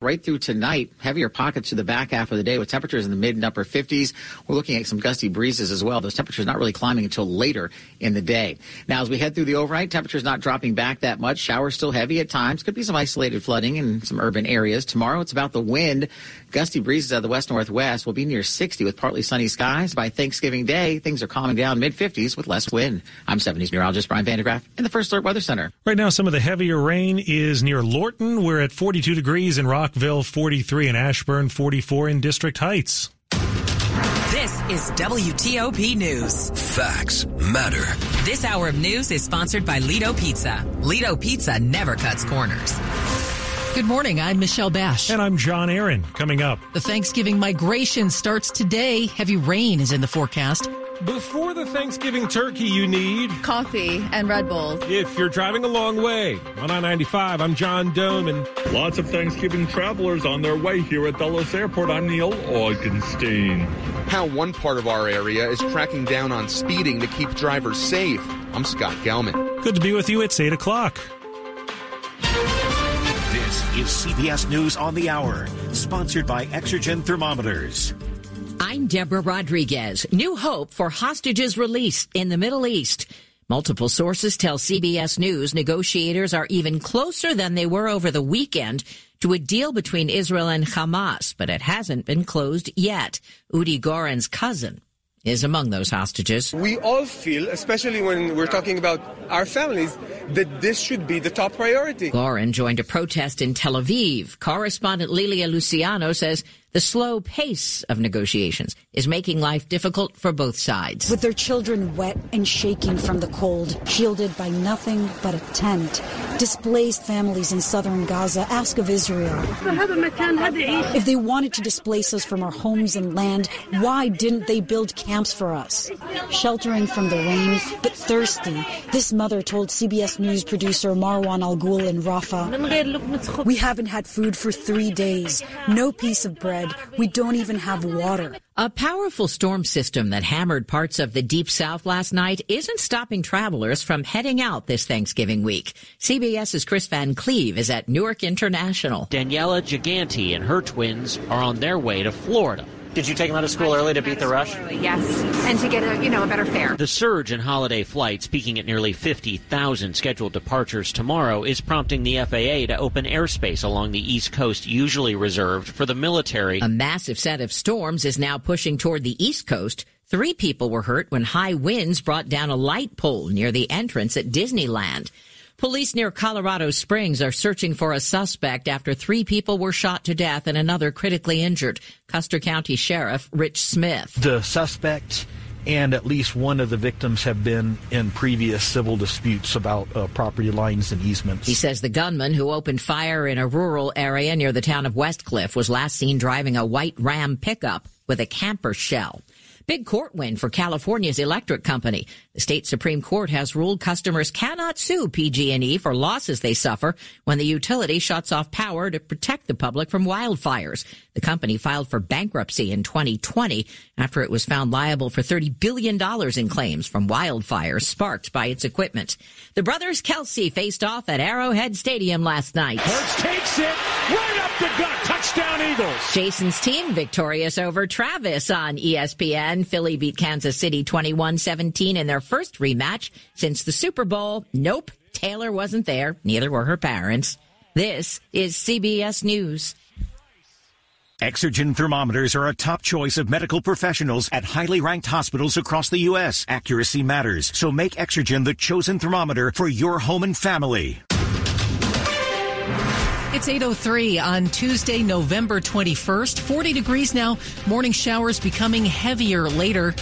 Right through tonight, heavier pockets to the back half of the day with temperatures in the mid and upper 50s. We're looking at some gusty breezes as well. Those temperatures not really climbing until later in the day. Now, as we head through the overnight, temperatures not dropping back that much. Showers still heavy at times. Could be some isolated flooding in some urban areas. Tomorrow, it's about the wind. Gusty breezes out of the west northwest will be near 60 with partly sunny skies. By Thanksgiving Day, things are calming down mid 50s with less wind. I'm 70s meteorologist Brian van de Graaff in the First Alert Weather Center. Right now, some of the heavier rain is near Lorton. We're at 42 degrees in Rockville, 43 and Ashburn, 44 in District Heights. This is WTOP News. Facts matter. This hour of news is sponsored by Ledo Pizza. Ledo Pizza never cuts corners. Good morning. I'm Michelle Basch. And I'm John Aaron. Coming up. The Thanksgiving migration starts today. Heavy rain is in the forecast. Before the Thanksgiving turkey, you need coffee and Red Bull. If you're driving a long way on I 95, I'm John Domen, and lots of Thanksgiving travelers on their way here at Dulles Airport. I'm Neil Augenstein. How one part of our area is cracking down on speeding to keep drivers safe. I'm Scott Gelman. Good to be with you. It's 8 o'clock. This is CBS News on the Hour, sponsored by Exergen Thermometers. I'm Deborah Rodriguez. New hope for hostages released in the Middle East. Multiple sources tell CBS News negotiators are even closer than they were over the weekend to a deal between Israel and Hamas, but it hasn't been closed yet. Udi Goren's cousin is among those hostages. We all feel, especially when we're talking about our families, that this should be the top priority. Goren joined a protest in Tel Aviv. Correspondent Lilia Luciano says the slow pace of negotiations is making life difficult for both sides. With their children wet and shaking from the cold, shielded by nothing but a tent, displaced families in southern Gaza ask of Israel if they wanted to displace us from our homes and land, why didn't they build camps for us? Sheltering from the rain, but thirsty, this mother told CBS News producer Marwan Al Ghul in Rafah, We haven't had food for three days, no piece of bread. We don't even have water. A powerful storm system that hammered parts of the deep south last night isn't stopping travelers from heading out this Thanksgiving week. CBS's Chris Van Cleave is at Newark International. Daniela Giganti and her twins are on their way to Florida. Did you take them out of school early to beat the rush? Yes, and to get a you know a better fare. The surge in holiday flights, peaking at nearly 50,000 scheduled departures tomorrow, is prompting the FAA to open airspace along the East Coast, usually reserved for the military. A massive set of storms is now pushing toward the East Coast. Three people were hurt when high winds brought down a light pole near the entrance at Disneyland. Police near Colorado Springs are searching for a suspect after three people were shot to death and another critically injured. Custer County Sheriff Rich Smith. The suspect and at least one of the victims have been in previous civil disputes about uh, property lines and easements. He says the gunman who opened fire in a rural area near the town of Westcliffe was last seen driving a white Ram pickup with a camper shell. Big court win for California's electric company. The state Supreme Court has ruled customers cannot sue PG&E for losses they suffer when the utility shuts off power to protect the public from wildfires. The company filed for bankruptcy in 2020 after it was found liable for $30 billion in claims from wildfires sparked by its equipment. The brothers Kelce faced off at Arrowhead Stadium last night. Hurts takes it right up the gut. Touchdown Eagles. Jason's team victorious over Travis on ESPN. Philly beat Kansas City 21-17 in their first rematch since the Super Bowl. Nope, Taylor wasn't there. Neither were her parents. This is CBS News. Exergen thermometers are a top choice of medical professionals at highly ranked hospitals across the U.S. Accuracy matters, so make Exergen the chosen thermometer for your home and family. It's 8.03 on Tuesday, November 21st. 40 degrees now. Morning showers becoming heavier later.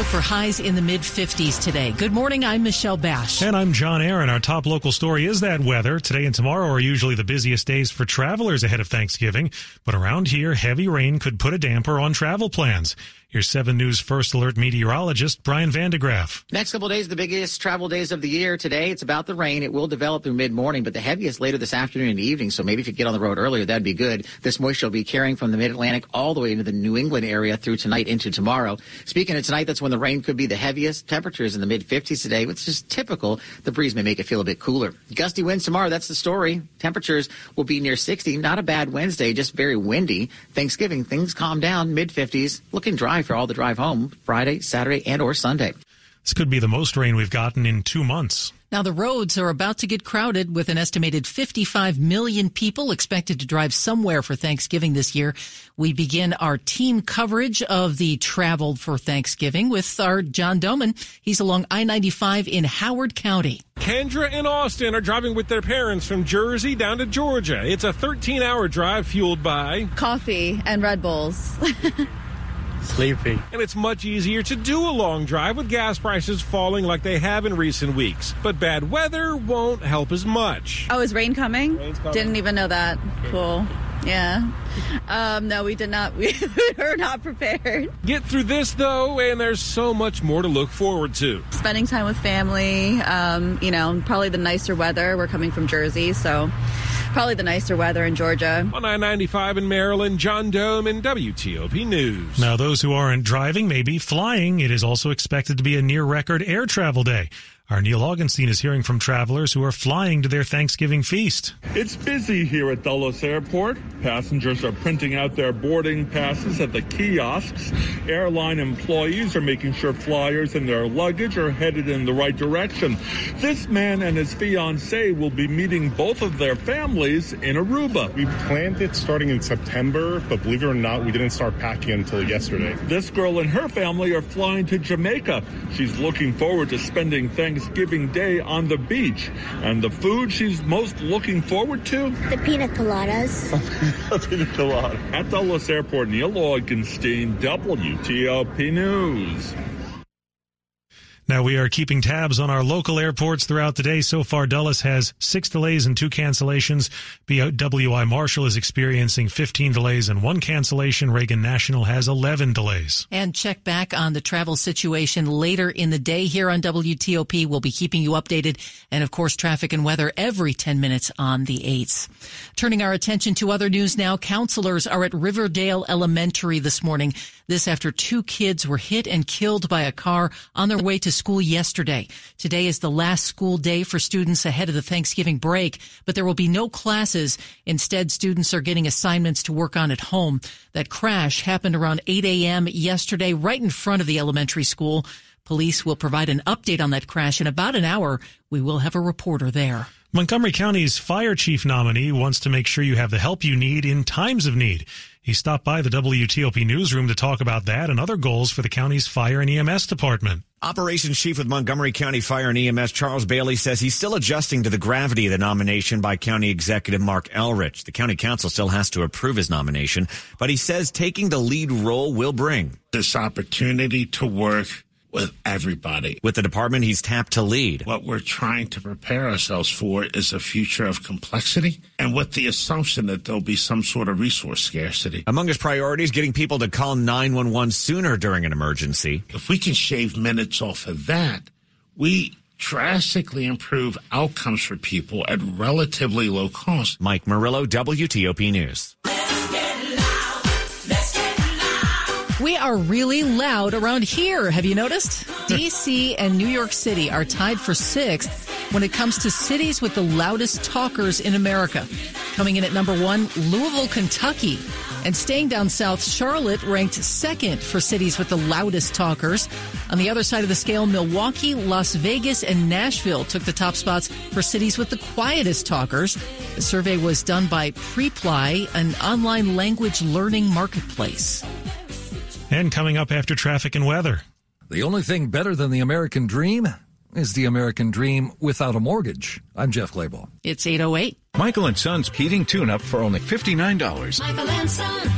Look for highs in the mid 50s today. Good morning. I'm Michelle Basch. And I'm John Aaron. Our top local story is that weather. Today and tomorrow are usually the busiest days for travelers ahead of Thanksgiving. But around here, heavy rain could put a damper on travel plans. Here's 7 News First Alert meteorologist Brian van de Graaff. Next couple days, the biggest travel days of the year. Today, it's about the rain. It will develop through mid morning, but the heaviest later this afternoon and evening. So maybe if you get on the road earlier, that'd be good. This moisture will be carrying from the mid Atlantic all the way into the New England area through tonight into tomorrow. Speaking of tonight, that's when the rain could be the heaviest. Temperatures in the mid 50s today, which is typical. The breeze may make it feel a bit cooler. Gusty winds tomorrow. That's the story. Temperatures will be near 60. Not a bad Wednesday, just very windy. Thanksgiving, things calm down. Mid 50s, looking dry for all the drive home. Friday, Saturday, and or Sunday. This could be the most rain we've gotten in two months. Now, the roads are about to get crowded with an estimated 55 million people expected to drive somewhere for Thanksgiving this year. We begin our team coverage of the travel for Thanksgiving with our John Domen. He's along I 95 in Howard County. Kendra and Austin are driving with their parents from Jersey down to Georgia. It's a 13 hour drive fueled by coffee and Red Bulls. Sleepy. And it's much easier to do a long drive with gas prices falling like they have in recent weeks. But bad weather won't help as much. Oh, is rain coming? coming. Didn't even know that. Cool. Yeah. Um, no, we did not. We were not prepared. Get through this, though, and there's so much more to look forward to. Spending time with family, um, you know, probably the nicer weather. We're coming from Jersey, so probably the nicer weather in Georgia. On I 95 in Maryland, John Domen in WTOP News. Now, those who aren't driving may be flying. It is also expected to be a near record air travel day. Our Neil Augenstein is hearing from travelers who are flying to their Thanksgiving feast. It's busy here at Dulles Airport. Passengers are printing out their boarding passes at the kiosks. Airline employees are making sure flyers and their luggage are headed in the right direction. This man and his fiancee will be meeting both of their families in Aruba. We planned it starting in September, but believe it or not, we didn't start packing until yesterday. This girl and her family are flying to Jamaica. She's looking forward to spending Thanksgiving Thanksgiving Day on the beach. And the food she's most looking forward to? The pina coladas. pina colada. At Dulles Airport, Neil Augenstein, WTOP News. Now we are keeping tabs on our local airports throughout the day. So far, Dulles has six delays and two cancellations. BWI Marshall is experiencing 15 delays and one cancellation. Reagan National has 11 delays. And check back on the travel situation later in the day here on WTOP. We'll be keeping you updated. And of course, traffic and weather every 10 minutes on the 8s. Turning our attention to other news now. Counselors are at Riverdale Elementary this morning. This after two kids were hit and killed by a car on their way to school yesterday. Today is the last school day for students ahead of the Thanksgiving break, but there will be no classes. Instead, students are getting assignments to work on at home. That crash happened around 8 a.m. yesterday right in front of the elementary school. Police will provide an update on that crash in about an hour. We will have a reporter there. Montgomery County's fire chief nominee wants to make sure you have the help you need in times of need. He stopped by the WTOP newsroom to talk about that and other goals for the county's fire and EMS department. Operations Chief with Montgomery County Fire and EMS Charles Bailey says he's still adjusting to the gravity of the nomination by County Executive Marc Elrich. The County Council still has to approve his nomination, but he says taking the lead role will bring this opportunity to work with everybody. With the department he's tapped to lead. What we're trying to prepare ourselves for is a future of complexity and with the assumption that there'll be some sort of resource scarcity. Among his priorities, getting people to call 911 sooner during an emergency. If we can shave minutes off of that, we drastically improve outcomes for people at relatively low cost. Mike Murillo, WTOP News. We are really loud around here. Have you noticed? DC and New York City are tied for sixth when it comes to cities with the loudest talkers in America. Coming in at number one, Louisville, Kentucky. And staying down south, Charlotte ranked second for cities with the loudest talkers. On the other side of the scale, Milwaukee, Las Vegas, and Nashville took the top spots for cities with the quietest talkers. The survey was done by Preply, an online language learning marketplace. And coming up after traffic and weather. The only thing better than the American dream is the American dream without a mortgage. I'm Jeff Clabaugh. It's 808. Michael and Son's heating tune up for only $59. Michael and Son.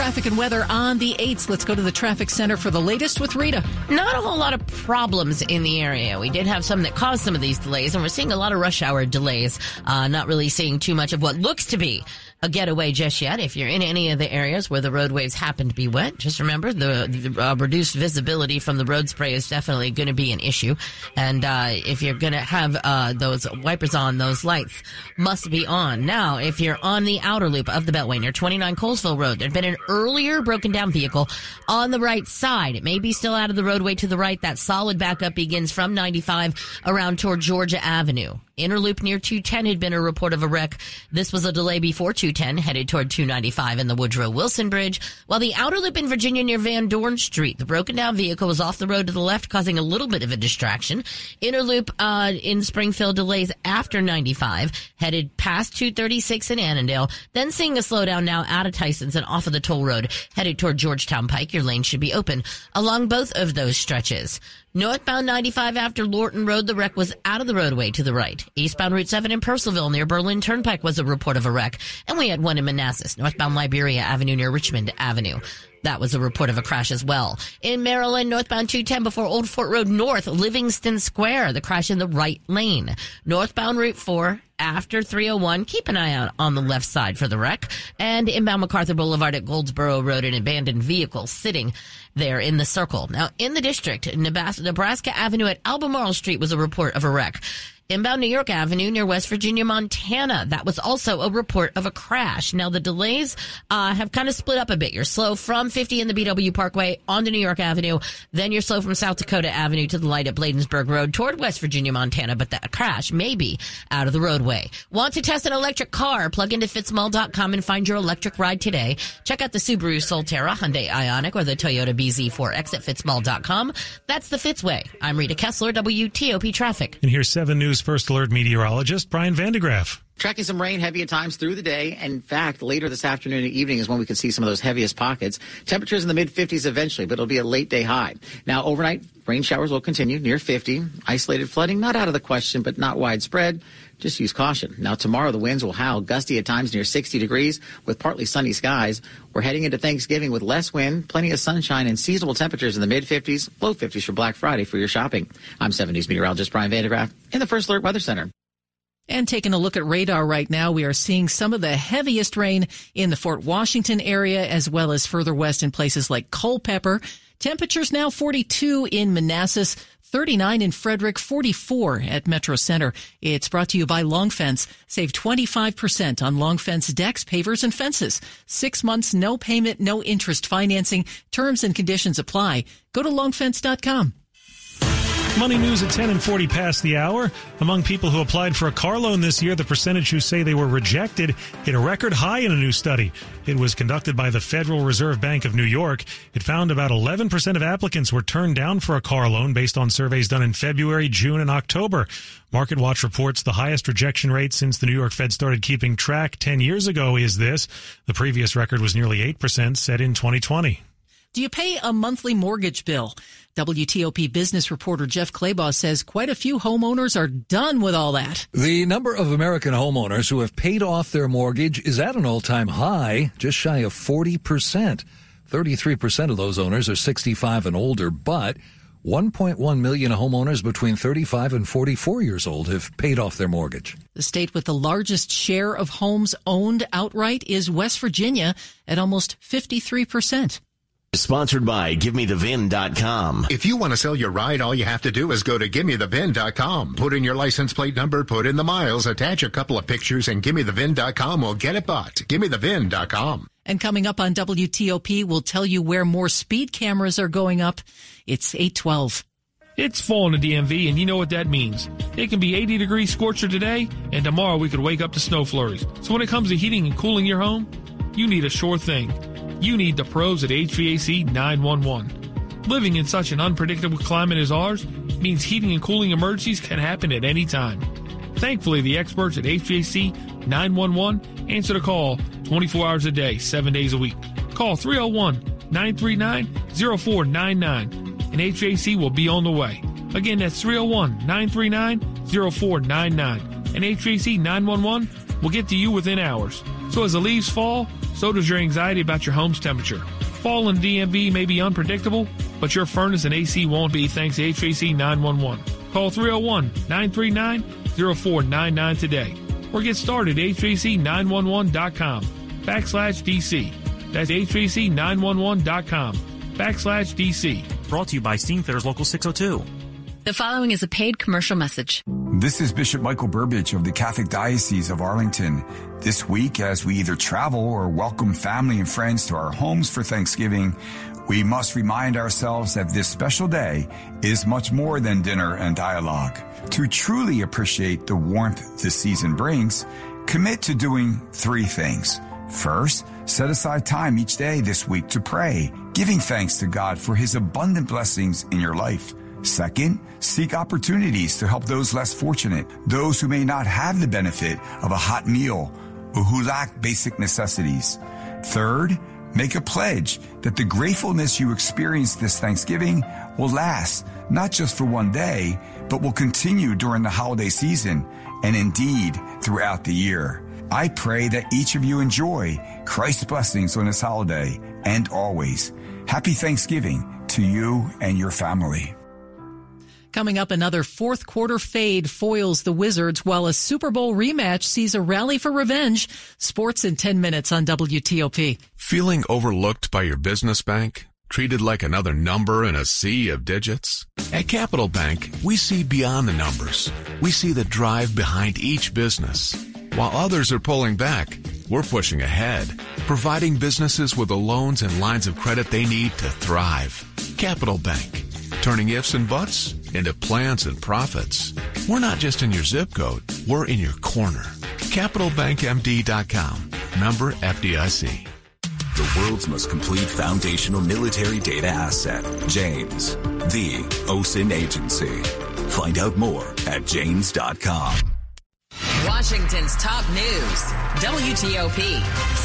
traffic and weather on the 8th. Let's go to the traffic center for the latest with Rita. Not a whole lot of problems in the area. We did have some that caused some of these delays, and we're seeing a lot of rush hour delays. Uh, not really seeing too much of what looks to be a getaway just yet. If you're in any of the areas where the roadways happen to be wet, just remember the, the uh, reduced visibility from the road spray is definitely going to be an issue. And uh, if you're going to have uh, those wipers on, those lights must be on. Now, if you're on the outer loop of the Beltway near 29 Colesville Road, there'd been an earlier broken down vehicle on the right side. It may be still out of the roadway to the right. That solid backup begins from 95 around toward Georgia Avenue. Inner loop near 210 had been a report of a wreck. This was a delay before 210, headed toward 295 in the Woodrow Wilson Bridge. While the outer loop in Virginia near Van Dorn Street, the broken down vehicle was off the road to the left, causing a little bit of a distraction. Inner loop uh, in Springfield delays after 95, headed past 236 in Annandale, then seeing a slowdown now out of Tyson's and off of the toll road, headed toward Georgetown Pike. Your lane should be open along both of those stretches. Northbound 95 after Lorton Road, the wreck was out of the roadway to the right. Eastbound Route 7 in Purcellville near Berlin Turnpike was a report of a wreck. And we had one in Manassas, northbound Liberia Avenue near Richmond Avenue. That was a report of a crash as well. In Maryland, northbound 210 before Old Fort Road North, Livingston Square, the crash in the right lane. Northbound Route 4 after 301. Keep an eye out on the left side for the wreck. And inbound MacArthur Boulevard at Goldsboro Road, an abandoned vehicle sitting there in the circle. Now, in the district, Nebraska Avenue at Albemarle Street was a report of a wreck. Inbound New York Avenue near West Virginia, Montana. That was also a report of a crash. Now the delays uh, have kind of split up a bit. You're slow from 50 in the BW Parkway onto New York Avenue. Then you're slow from South Dakota Avenue to the light at Bladensburg Road toward West Virginia, Montana. But that crash may be out of the roadway. Want to test an electric car? Plug into fitzmall.com and find your electric ride today. Check out the Subaru Solterra, Hyundai Ioniq, or the Toyota BZ4X at fitzmall.com. That's the Fitzway. I'm Rita Kessler, WTOP Traffic. And here's 7 News First Alert meteorologist Brian van de Graaff. Tracking some rain heavy at times through the day. In fact, later this afternoon and evening is when we can see some of those heaviest pockets. Temperatures in the mid 50s eventually, but it'll be a late day high. Now, overnight rain showers will continue near 50. Isolated flooding, not out of the question, but not widespread. Just use caution. Now, tomorrow the winds will howl, gusty at times near 60 degrees with partly sunny skies. We're heading into Thanksgiving with less wind, plenty of sunshine, and seasonable temperatures in the mid 50s, low 50s for Black Friday for your shopping. I'm 7 News meteorologist Brian van de Graaff in the First Alert Weather Center. And taking a look at radar right now, we are seeing some of the heaviest rain in the Fort Washington area as well as further west in places like Culpeper. Temperatures now 42 in Manassas, 39 in Frederick, 44 at Metro Center. It's brought to you by Long Fence. Save 25% on Long Fence decks, pavers, and fences. Six months, no payment, no interest financing. Terms and conditions apply. Go to longfence.com. Money news at 10 and 40 past the hour. Among people who applied for a car loan this year, the percentage who say they were rejected hit a record high in a new study. It was conducted by the Federal Reserve Bank of New York. It found about 11% of applicants were turned down for a car loan based on surveys done in February, June, and October. Market Watch reports the highest rejection rate since the New York Fed started keeping track 10 years ago is this. The previous record was nearly 8% set in 2020. Do you pay a monthly mortgage bill? WTOP business reporter Jeff Clabaugh says quite a few homeowners are done with all that. The number of American homeowners who have paid off their mortgage is at an all-time high, just shy of 40%. 33% of those owners are 65 and older, but 1.1 million homeowners between 35 and 44 years old have paid off their mortgage. The state with the largest share of homes owned outright is West Virginia at almost 53%. Sponsored by GiveMeTheVIN.com. If you want to sell your ride, all you have to do is go to GiveMeTheVIN.com. Put in your license plate number, put in the miles, attach a couple of pictures, and GiveMeTheVIN.com will get it bought. GiveMeTheVIN.com. And coming up on WTOP, we'll tell you where more speed cameras are going up. It's 812. It's fall in the DMV, and you know what that means. It can be 80 degrees scorcher today, and tomorrow we could wake up to snow flurries. So when it comes to heating and cooling your home, you need a sure thing you need the pros at HVAC 911. Living in such an unpredictable climate as ours means heating and cooling emergencies can happen at any time. Thankfully, the experts at HVAC 911 answer the call 24 hours a day, 7 days a week. Call 301 939 0499 and HVAC will be on the way. Again, that's 301 939 0499 and HVAC 911 will get to you within hours. So as the leaves fall, so does your anxiety about your home's temperature. Fall in DMV may be unpredictable, but your furnace and AC won't be thanks to HVAC 911. Call 301-939-0499 today or get started at HVAC911.com backslash DC. That's HVAC911.com backslash DC. Brought to you by Steamfitters Local 602. The following is a paid commercial message. This is Bishop Michael Burbidge of the Catholic Diocese of Arlington. This week, as we either travel or welcome family and friends to our homes for Thanksgiving, we must remind ourselves that this special day is much more than dinner and dialogue. To truly appreciate the warmth this season brings, commit to doing three things. First, set aside time each day this week to pray, giving thanks to God for his abundant blessings in your life. Second, seek opportunities to help those less fortunate, those who may not have the benefit of a hot meal or who lack basic necessities. Third, make a pledge that the gratefulness you experience this Thanksgiving will last, not just for one day, but will continue during the holiday season and indeed throughout the year. I pray that each of you enjoy Christ's blessings on this holiday and always. Happy Thanksgiving to you and your family. Coming up, another fourth quarter fade foils the Wizards while a Super Bowl rematch sees a rally for revenge. Sports in 10 minutes on WTOP. Feeling overlooked by your business bank? Treated like another number in a sea of digits? At Capital Bank, we see beyond the numbers. We see the drive behind each business. While others are pulling back, we're pushing ahead, providing businesses with the loans and lines of credit they need to thrive. Capital Bank, turning ifs and buts into plans and profits. We're not just in your zip code, we're in your corner. CapitalBankMD.com. Member FDIC. The world's most complete foundational military data asset, Janes, the OSINT agency. Find out more at Janes.com. Washington's top news, WTOP.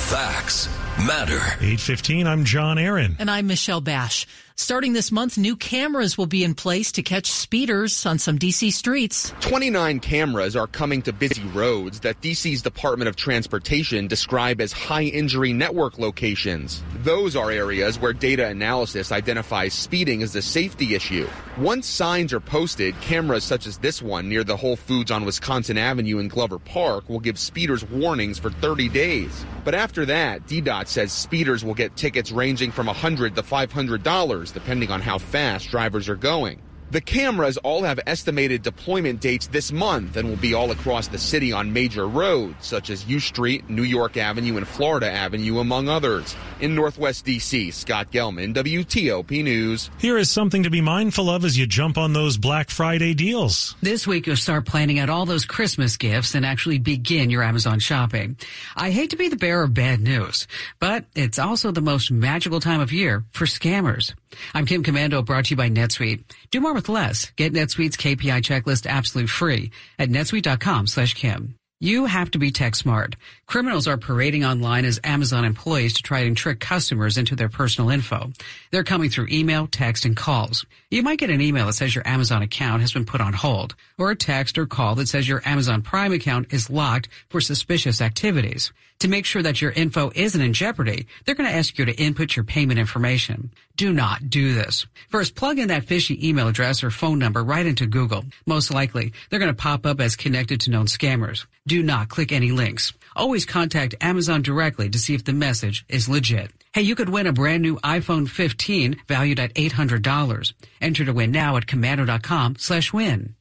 Facts matter. 815, I'm John Aaron. And I'm Michelle Basch. Starting this month, new cameras will be in place to catch speeders on some DC streets. 29 cameras are coming to busy roads that DC's Department of Transportation describe as high injury network locations. Those are areas where data analysis identifies speeding as a safety issue. Once signs are posted, cameras such as this one near the Whole Foods on Wisconsin Avenue in Glover Park will give speeders warnings for 30 days. But after that, DDOT says speeders will get tickets ranging from 100 to $500 depending on how fast drivers are going. The cameras all have estimated deployment dates this month and will be all across the city on major roads such as U Street, New York Avenue, and Florida Avenue, among others. In Northwest D.C., Scott Gelman, WTOP News. Here is something to be mindful of as you jump on those Black Friday deals. This week, you'll start planning out all those Christmas gifts and actually begin your Amazon shopping. I hate to be the bearer of bad news, but it's also the most magical time of year for scammers. I'm Kim Komando, brought to you by NetSuite. Do more with less. Get NetSuite's KPI checklist absolutely free at netsuite.com slash Kim. You have to be tech smart. Criminals are parading online as Amazon employees to try and trick customers into their personal info. They're coming through email, text, and calls. You might get an email that says your Amazon account has been put on hold, or a text or call that says your Amazon Prime account is locked for suspicious activities. To make sure that your info isn't in jeopardy, they're going to ask you to input your payment information. Do not do this. First, plug in that fishy email address or phone number right into Google. Most likely, they're going to pop up as connected to known scammers. Do not click any links. Always contact Amazon directly to see if the message is legit. Hey, you could win a brand new iPhone 15 valued at $800. Enter to win now at komando.com slash win.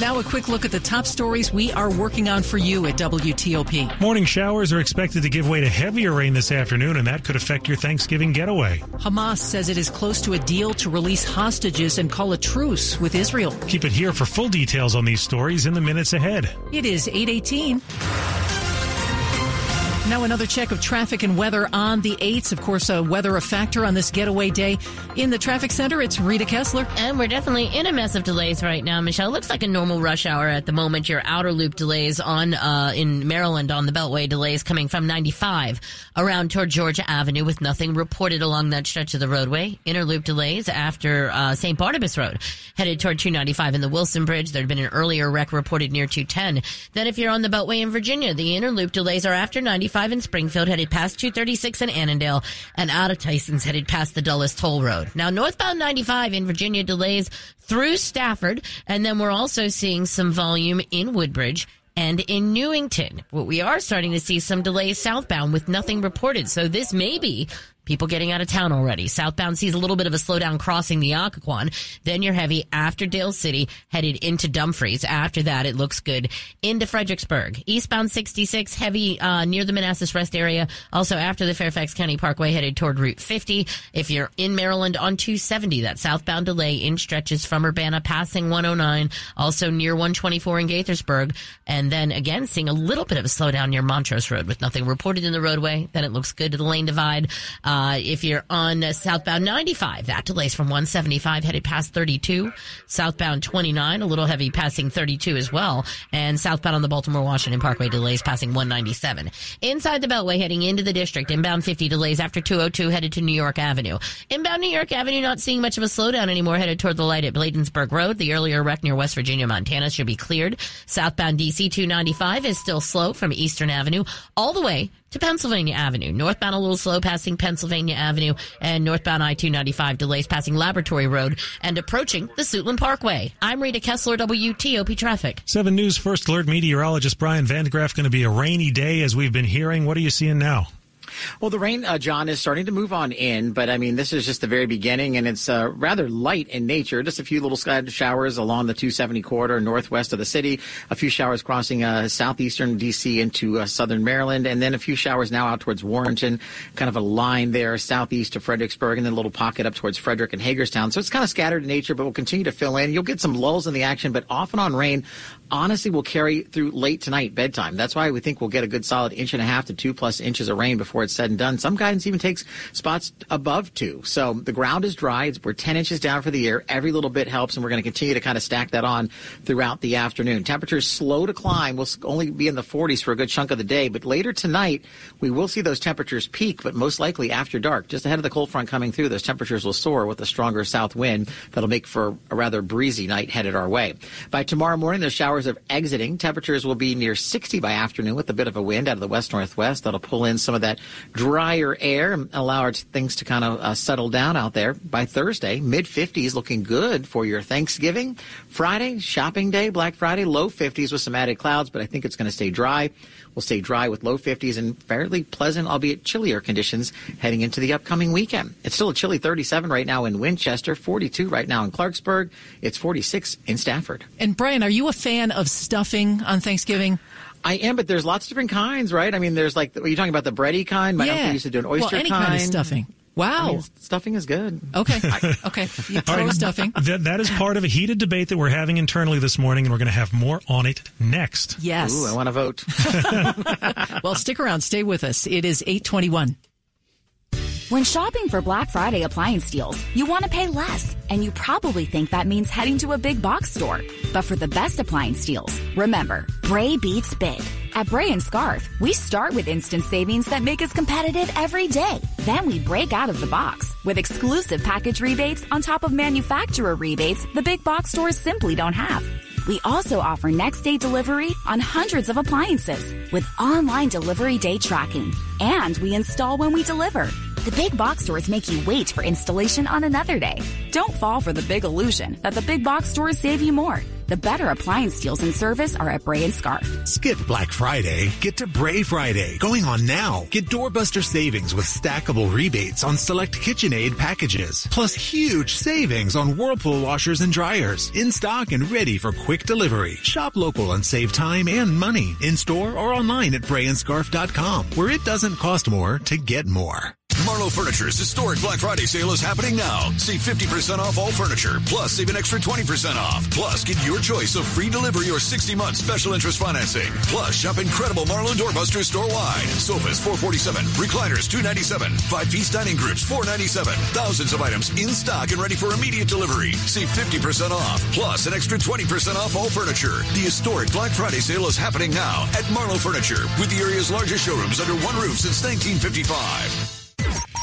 Now a quick look at the top stories we are working on for you at WTOP. Morning showers are expected to give way to heavier rain this afternoon, and that could affect your Thanksgiving getaway. Hamas says it is close to a deal to release hostages and call a truce with Israel. Keep it here for full details on these stories in the minutes ahead. It is 818. Now another check of traffic and weather on the 8th. Of course, uh, weather a factor on this getaway day. In the traffic center, it's Rita Kessler. And we're definitely in a mess of delays right now, Michelle. It Looks like a normal rush hour at the moment. Your outer loop delays on uh, in Maryland on the Beltway delays coming from 95 around toward Georgia Avenue with nothing reported along that stretch of the roadway. Inner loop delays after uh, St. Barnabas Road headed toward 295 in the Wilson Bridge. There had been an earlier wreck reported near 210. Then if you're on the Beltway in Virginia, the inner loop delays are after 95 in Springfield, headed past 236 in Annandale, and out of Tyson's, headed past the Dulles Toll Road. Now, northbound 95 in Virginia delays through Stafford, and then we're also seeing some volume in Woodbridge and in Newington. What we are starting to see some delays southbound with nothing reported. So this may be people getting out of town already. Southbound sees a little bit of a slowdown crossing the Occoquan. Then you're heavy after Dale City, headed into Dumfries. After that, it looks good into Fredericksburg. Eastbound 66, heavy uh, near the Manassas Rest area. Also after the Fairfax County Parkway, headed toward Route 50. If you're in Maryland on 270, that southbound delay in stretches from Urbana, passing 109, also near 124 in Gaithersburg. And then again, seeing a little bit of a slowdown near Montrose Road with nothing reported in the roadway. Then it looks good to the lane divide. Uh, uh, if you're on southbound 95, that delays from 175 headed past 32. Southbound 29, a little heavy passing 32 as well. And southbound on the Baltimore Washington Parkway delays passing 197. Inside the Beltway heading into the district, inbound 50 delays after 202 headed to New York Avenue. Inbound New York Avenue not seeing much of a slowdown anymore headed toward the light at Bladensburg Road. The earlier wreck near West Virginia, Montana should be cleared. Southbound DC 295 is still slow from Eastern Avenue all the way to Pennsylvania Avenue. Northbound a little slow passing Pennsylvania Avenue and northbound I-295 delays passing Laboratory Road and approaching the Suitland Parkway. I'm Rita Kessler, WTOP Traffic. 7 News First Alert meteorologist Brian van de Graaff going to be a rainy day as we've been hearing. What are you seeing now? Well, the rain, uh, John, is starting to move on in, but I mean, this is just the very beginning, and it's uh, rather light in nature. Just a few little scattered showers along the 270 corridor northwest of the city, a few showers crossing uh, southeastern D.C. into uh, southern Maryland, and then a few showers now out towards Warrenton, kind of a line there southeast of Fredericksburg, and then a little pocket up towards Frederick and Hagerstown. So it's kind of scattered in nature, but we'll continue to fill in. You'll get some lulls in the action, but off and on rain honestly will carry through late tonight bedtime. That's why we think we'll get a good solid inch and a half to two plus inches of rain before it's said and done. Some guidance even takes spots above two. So the ground is dry. We're 10 inches down for the year. Every little bit helps, and we're going to continue to kind of stack that on throughout the afternoon. Temperatures slow to climb. We'll only be in the 40s for a good chunk of the day, but later tonight we will see those temperatures peak, but most likely after dark, just ahead of the cold front coming through, those temperatures will soar with a stronger south wind that'll make for a rather breezy night headed our way. By tomorrow morning, the showers of exiting. Temperatures will be near 60 by afternoon with a bit of a wind out of the west northwest. That'll pull in some of that drier air and allow our things to kind of uh, settle down out there. By Thursday, mid 50s looking good for your Thanksgiving. Friday, shopping day, Black Friday, low 50s with some added clouds, but I think it's going to stay dry. We'll stay dry with low 50s and fairly pleasant, albeit chillier conditions heading into the upcoming weekend. It's still a chilly 37 right now in Winchester, 42 right now in Clarksburg. It's 46 in Stafford. And Brian, are you a fan of stuffing on Thanksgiving? I am, but there's lots of different kinds, right? I mean, there's like, are you talking about the bready kind? My yeah. uncle used to do an oyster well, any kind. kind of stuffing. Wow. I mean, stuffing is good. Okay. okay. You throw right. stuffing. That, that is part of a heated debate that we're having internally this morning, and we're going to have more on it next. Yes. Ooh, I want to vote. well, stick around. Stay with us. It is 821. When shopping for Black Friday appliance deals, you want to pay less, and you probably think that means heading to a big box store. But for the best appliance deals, remember, Bray beats big. At Bray and Scarff, we start with instant savings that make us competitive every day. Then we break out of the box with exclusive package rebates on top of manufacturer rebates the big box stores simply don't have. We also offer next day delivery on hundreds of appliances with online delivery day tracking. And we install when we deliver. The big box stores make you wait for installation on another day. Don't fall for the big illusion that the big box stores save you more. The better appliance deals and service are at Bray and Scarff. Skip Black Friday. Get to Bray Friday. Going on now. Get doorbuster savings with stackable rebates on select KitchenAid packages. Plus huge savings on Whirlpool washers and dryers. In stock and ready for quick delivery. Shop local and save time and money. In store or online at brayandscarff.com where it doesn't cost more to get more. Marlo Furniture's historic Black Friday sale is happening now. See 50% off all furniture, plus save an extra 20% off. Plus, get your choice of free delivery or 60-month special interest financing. Plus, shop incredible Marlo doorbusters store-wide. Sofas 447, recliners 297, five-piece dining groups 497. Thousands of items in stock and ready for immediate delivery. Save 50% off, plus an extra 20% off all furniture. The historic Black Friday sale is happening now at Marlo Furniture with the area's largest showrooms under one roof since 1955.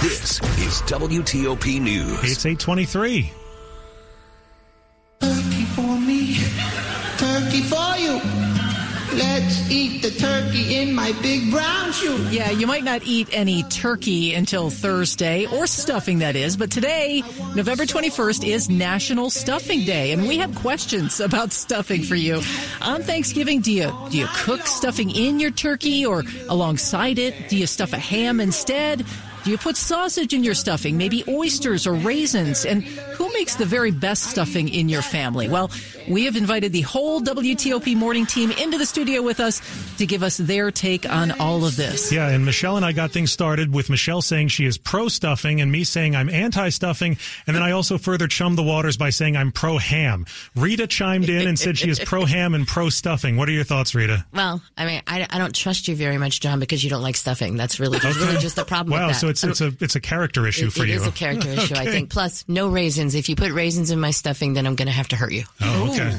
This is WTOP News. It's 823. Turkey for me, turkey for you. Let's eat the turkey in my big brown shoe. Yeah, you might not eat any turkey until Thursday, or stuffing, that is. But today, November 21st, is National Stuffing Day, and we have questions about stuffing for you. On Thanksgiving, do you do you cook stuffing in your turkey or alongside it? Do you stuff a ham instead? Do you put sausage in your stuffing? Maybe oysters or raisins? And who makes the very best stuffing in your family? Well, we have invited the whole WTOP morning team into the studio with us to give us their take on all of this. Yeah, and Michelle and I got things started with Michelle saying she is pro stuffing and me saying I'm anti stuffing. And then I also further chummed the waters by saying I'm pro ham. Rita chimed in and said she is pro ham and pro stuffing. What are your thoughts, Rita? Well, I mean, I, I don't trust you very much, John, because you don't like stuffing. That's really, that's really just the problem Wow, with that. so it's it's a it's a character issue It- for it you. It is a character issue, I think. Plus, no raisins. If you put raisins in my stuffing, then I'm going to have to hurt you. Oh, okay.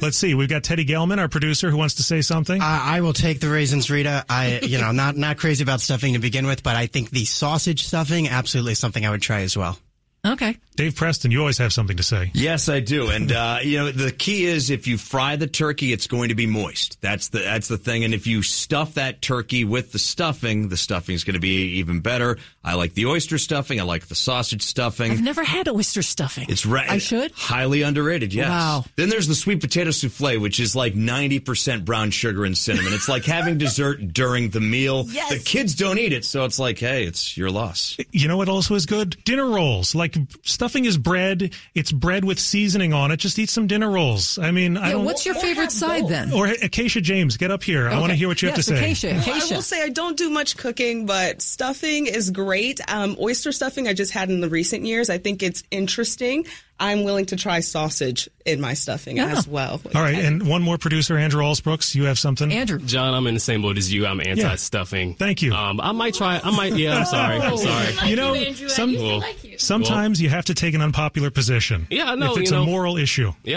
Let's see. We've got Teddy Gelman, our producer, who wants to say something. I, I will take the raisins, Rita. I, you know, not not crazy about stuffing to begin with, but I think the sausage stuffing absolutely something I would try as well. Okay. Dave Preston, you always have something to say. Yes, I do. And uh, you know, the key is if you fry the turkey, it's going to be moist. That's the that's the thing. And if you stuff that turkey with the stuffing, the stuffing is going to be even better. I like the oyster stuffing. I like the sausage stuffing. I've never had oyster stuffing. It's right. I should. Highly underrated, yes. Wow. Then there's the sweet potato souffle, which is like 90% brown sugar and cinnamon. It's like having dessert during the meal. Yes. The kids don't eat it, so it's like, hey, it's your loss. You know what also is good? Dinner rolls. Like stuffing is bread. It's bread with seasoning on it. Just eat some dinner rolls. I mean, I don't. what's your favorite side then? Or Acacia James, get up here. I want to hear what you have Yes, to say. Acacia, Well, I will say I don't do much cooking, but stuffing is great. Um, oyster stuffing I just had in the recent years. I think it's interesting. I'm willing to try sausage in my stuffing Yeah. as well. All right, and one more producer, Andrew Allsbrooks. You have something. Andrew. John, I'm in the same boat as you. I'm anti-stuffing. Thank you. Um, I might try. I might. Yeah, I'm sorry. I'm sorry. You know, some, Well, sometimes you have to take an unpopular position. Yeah, I know, If it's you a moral issue. Yeah,